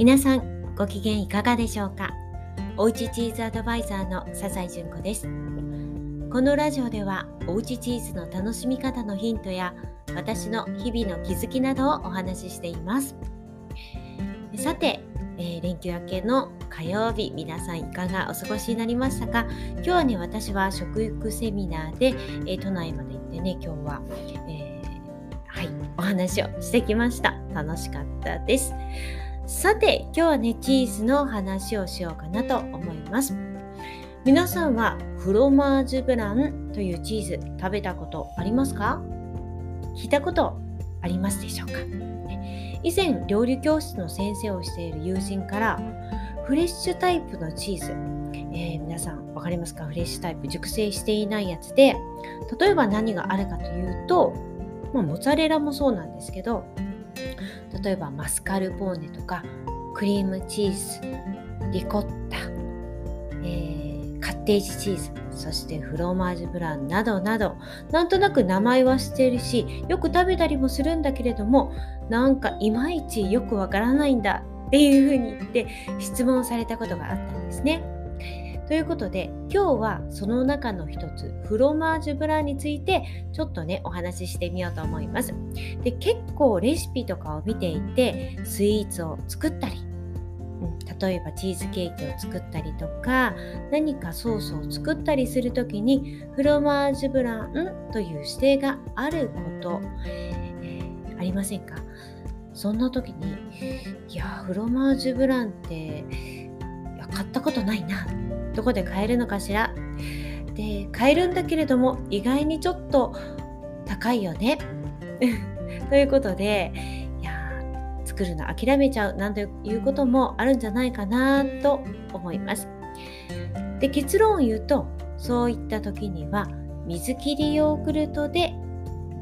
皆さんご機嫌いかがでしょうか？おうちチーズアドバイザーの笹井純子です。このラジオではおうちチーズの楽しみ方のヒントや私の日々の気づきなどをお話ししています。さて、えー、連休明けの火曜日皆さんいかがお過ごしになりましたか？今日はね私は食育セミナーで、えー、都内まで行ってね今日は、えー、はいお話をしてきました。楽しかったです。さて今日はねチーズの話をしようかなと思います。皆さんはフロマージュブランというチーズ食べたことありますか？聞いたことありますでしょうか？以前料理教室の先生をしている友人からフレッシュタイプのチーズ、えー、皆さん分かりますか？フレッシュタイプ。熟成していないやつで。例えば何があるかというと、まあ、モッツァレラもそうなんですけど例えばマスカルポーネとかクリームチーズリコッタ、えー、カッテージチーズそしてフロマージュブランなどなどなんとなく名前は知ってるしよく食べたりもするんだけれどもなんかいまいちよくわからないんだっていうふうに言って質問されたことがあったんですね。ということで今日はその中の一つフロマージュブランについてちょっとねお話ししてみようと思います。で結構レシピとかを見ていてスイーツを作ったり例えばチーズケーキを作ったりとか何かソースを作ったりする時にフロマージュブランという指定があること、えー、ありませんか？そんな時にいやフロマージュブランって買ったことないな。どこで買えるのかしら。で買えるんだけれども意外にちょっと高いよね。ということでいや作るの諦めちゃう。なんていうこともあるんじゃないかなと思います。で結論を言うとそういった時には水切りヨーグルトで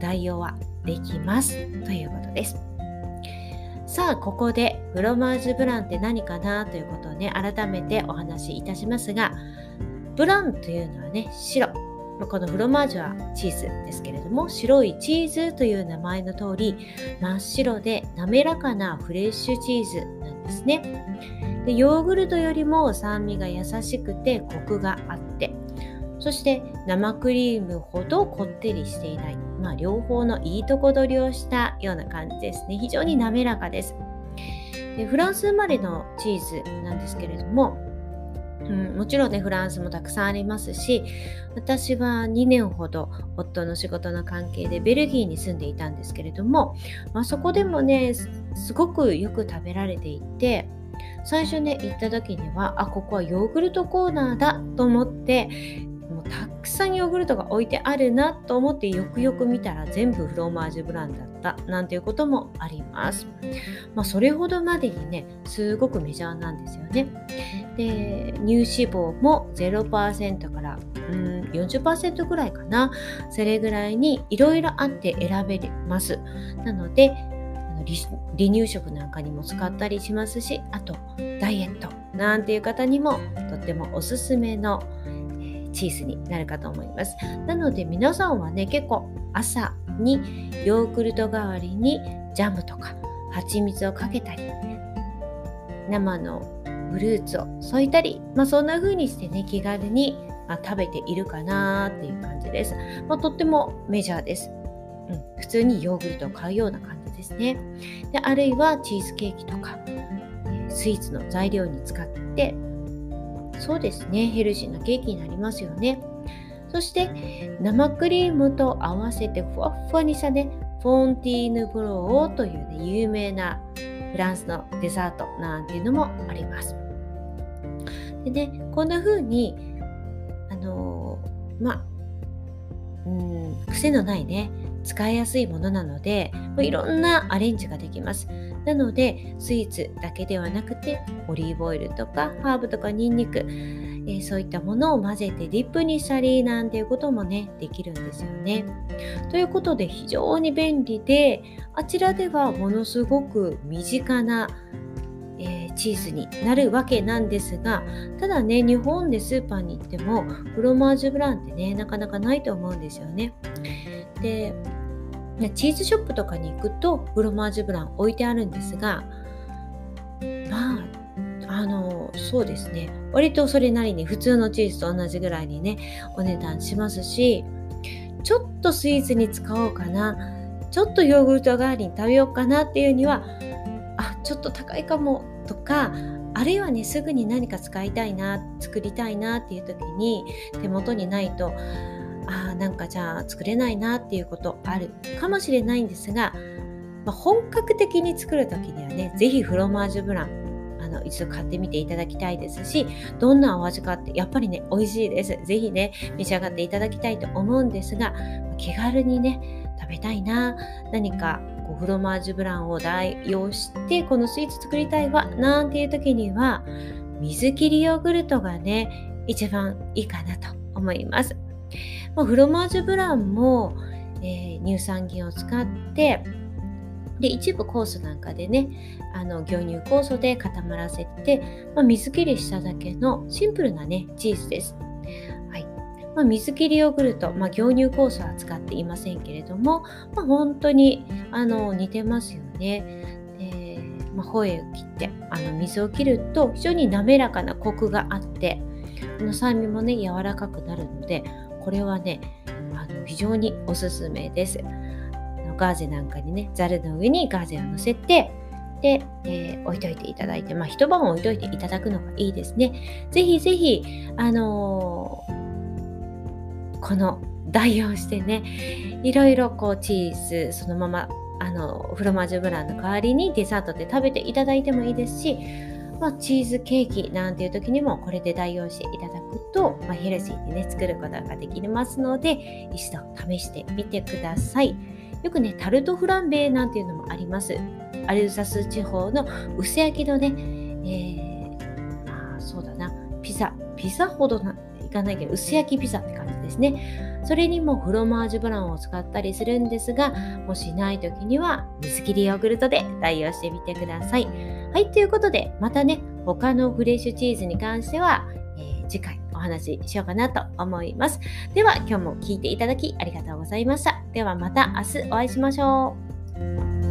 代用はできます。ということです。さあここでフロマージュブランって何かなということをね改めてお話しいたしますがブランというのはね白。このフロマージュはチーズですけれども白いチーズという名前の通り真っ白で滑らかなフレッシュチーズなんですね。でヨーグルトよりも酸味が優しくてコクがあってそして生クリームほどこってりしていない、まあ、両方のいいとこ取りをしたような感じですね。非常に滑らかです。でフランス生まれのチーズなんですけれどもうん、もちろんねフランスもたくさんありますし私は2年ほど夫の仕事の関係でベルギーに住んでいたんですけれども、まあ、そこでもねすごくよく食べられていて最初ね行った時にはあここはヨーグルトコーナーだと思ってもうたくさんヨーグルトが置いてあるなと思ってよくよく見たら全部フローマージュブランだったなんていうこともあります。まあ、それほどまでにねすごくメジャーなんですよね。で乳脂肪も0%からうん40%ぐらいかなそれぐらいにいろいろあって選べます。なので離乳食なんかにも使ったりしますしあとダイエットなんていう方にもとってもおすすめのチーズになるかと思います。なので皆さんはね、結構朝にヨーグルト代わりにジャムとか蜂蜜をかけたり、生のフルーツを添えたり、まあ、そんな風にしてね、気軽に、ま、食べているかなっていう感じです。まあ、とってもメジャーです。うん、普通にヨーグルトを買うような感じですね。であるいはチーズケーキとか、スイーツの材料に使ってそうですね。ヘルシーなケーキになりますよね。そして生クリームと合わせてふわっふわにしたねフォンティーヌブローというね有名なフランスのデザートなんていうのもあります。でねこんな風にあのー、まあうん癖のないね使いやすいものなのでいろんなアレンジができますなのでスイーツだけではなくてオリーブオイルとかハーブとかニンニク、えー、そういったものを混ぜてディップにしたりなんていうこともねできるんですよね。ということで非常に便利であちらではものすごく身近なえ、チーズになるわけなんですがただね日本でスーパーに行ってもフロマージュブランってねなかなかないと思うんですよね。でチーズショップとかに行くとフロマージュブラン置いてあるんですがまああのそうですね。割とそれなりに普通のチーズと同じぐらいにねお値段しますしちょっとスイーツに使おうかなちょっとヨーグルト代わりに食べようかなっていうにはあちょっと高いかもとかあるいはねすぐに何か使いたいな作りたいなっていう時に手元にないとあなんかじゃあ作れないなっていうことあるかもしれないんですが、まあ、本格的に作る時にはね是非フロマージュブランあの一度買ってみていただきたいですしどんなお味かってやっぱりね美味しいです是非ね召し上がっていただきたいと思うんですが気軽にね食べたいな何かこうフロマージュブランを代用してこのスイーツ作りたいわなんていう時には水切りヨーグルトがね一番いいかなと思います。もうフロマージュブランも、えー、乳酸菌を使ってで一部酵素なんかでねあの牛乳酵素で固まらせて、まあ、水切りしただけのシンプルなねチーズです。はいまあ、水切りヨーグルト、まあ、牛乳酵素は使っていませんけれども、まあ、本当にあの似てますよね。でまあ、ホエを切ってあの水を切ると非常に滑らかなコクがあってこの酸味もね柔らかくなるのでこれはねあの非常におすすめです。ガーゼなんかにねざるの上にガーゼを乗せてで、えー、置いといていただいて、まあ、一晩置いといていただくのがいいですね。ぜひぜひ、あのー、この代用してね、いろいろこうチーズそのままあのフロマージュブランの代わりにデザートで食べていただいてもいいですし、まあ、チーズケーキなんていう時にもこれで代用していただくと、まあ、ヘルシーにね作ることができますので一度試してみてください。よくね、タルトフランベなんていうのもあります。アルザス地方の薄焼きのね、えー、あそうだな、ピザ、ピザほどないかないけど、薄焼きピザって感じですね。それにもフロマージュブランを使ったりするんですが、もしない時には水切りヨーグルトで代用してみてください。はい、ということで、またね、他のフレッシュチーズに関しては、えー、次回お話ししようかなと思います。では今日も聞いていただきありがとうございました。ではまた明日お会いしましょう。